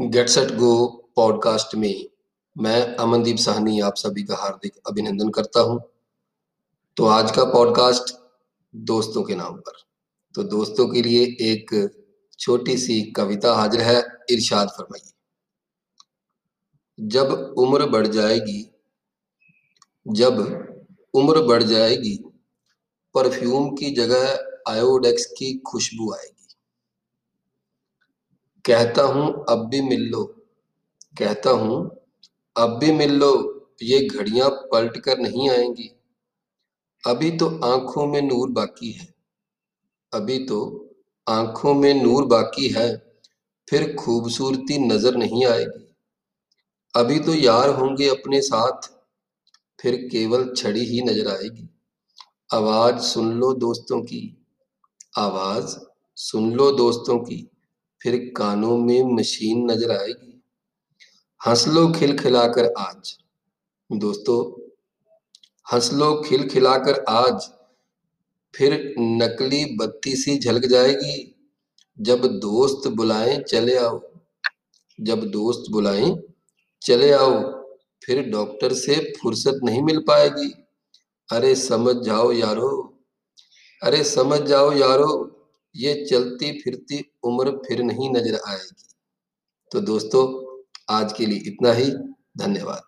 Get set go podcast में मैं अमनदीप साहनी आप सभी का हार्दिक अभिनंदन करता हूँ। तो आज का पॉडकास्ट दोस्तों के नाम पर। तो दोस्तों के लिए एक छोटी सी कविता हाजिर है, इरशाद फरमाइए। जब उम्र बढ़ जाएगी, जब उम्र बढ़ जाएगी, परफ्यूम की जगह आयोडेक्स की खुशबू आएगी। कहता हूँ, अब भी मिल लो। कहता हूँ, अब भी मिल लो, ये घड़ियाँ पलट कर नहीं आएँगी। अभी तो आँखों में नूर बाकी है। अभी तो आँखों में नूर बाकी है, फिर खूबसूरती नज़र नहीं आएगी। अभी तो यार होंगे अपने साथ, फिर केवल छड़ी ही नज़र आएगी। आवाज़ सुन लो दोस्तों की, आवाज़ सुन लो दोस्तों की। फिर कानों में मशीन नज़र आएगी। हंस लो खिल खिलाकर आज। दोस्तों, हंस लो खिल खिलाकर आज। फिर नकली बत्ती सी झलक जाएगी। जब दोस्त बुलाएँ, चले आओ। जब दोस्त बुलाएँ, चले आओ। फिर डॉक्टर से फुर्सत नहीं मिल पाएगी। अरे समझ जाओ यारो। अरे समझ जाओ यारो। ये चलती फिरती उम्र फिर नहीं नज़र आएगी। तो दोस्तों, आज के लिए इतना ही। धन्यवाद।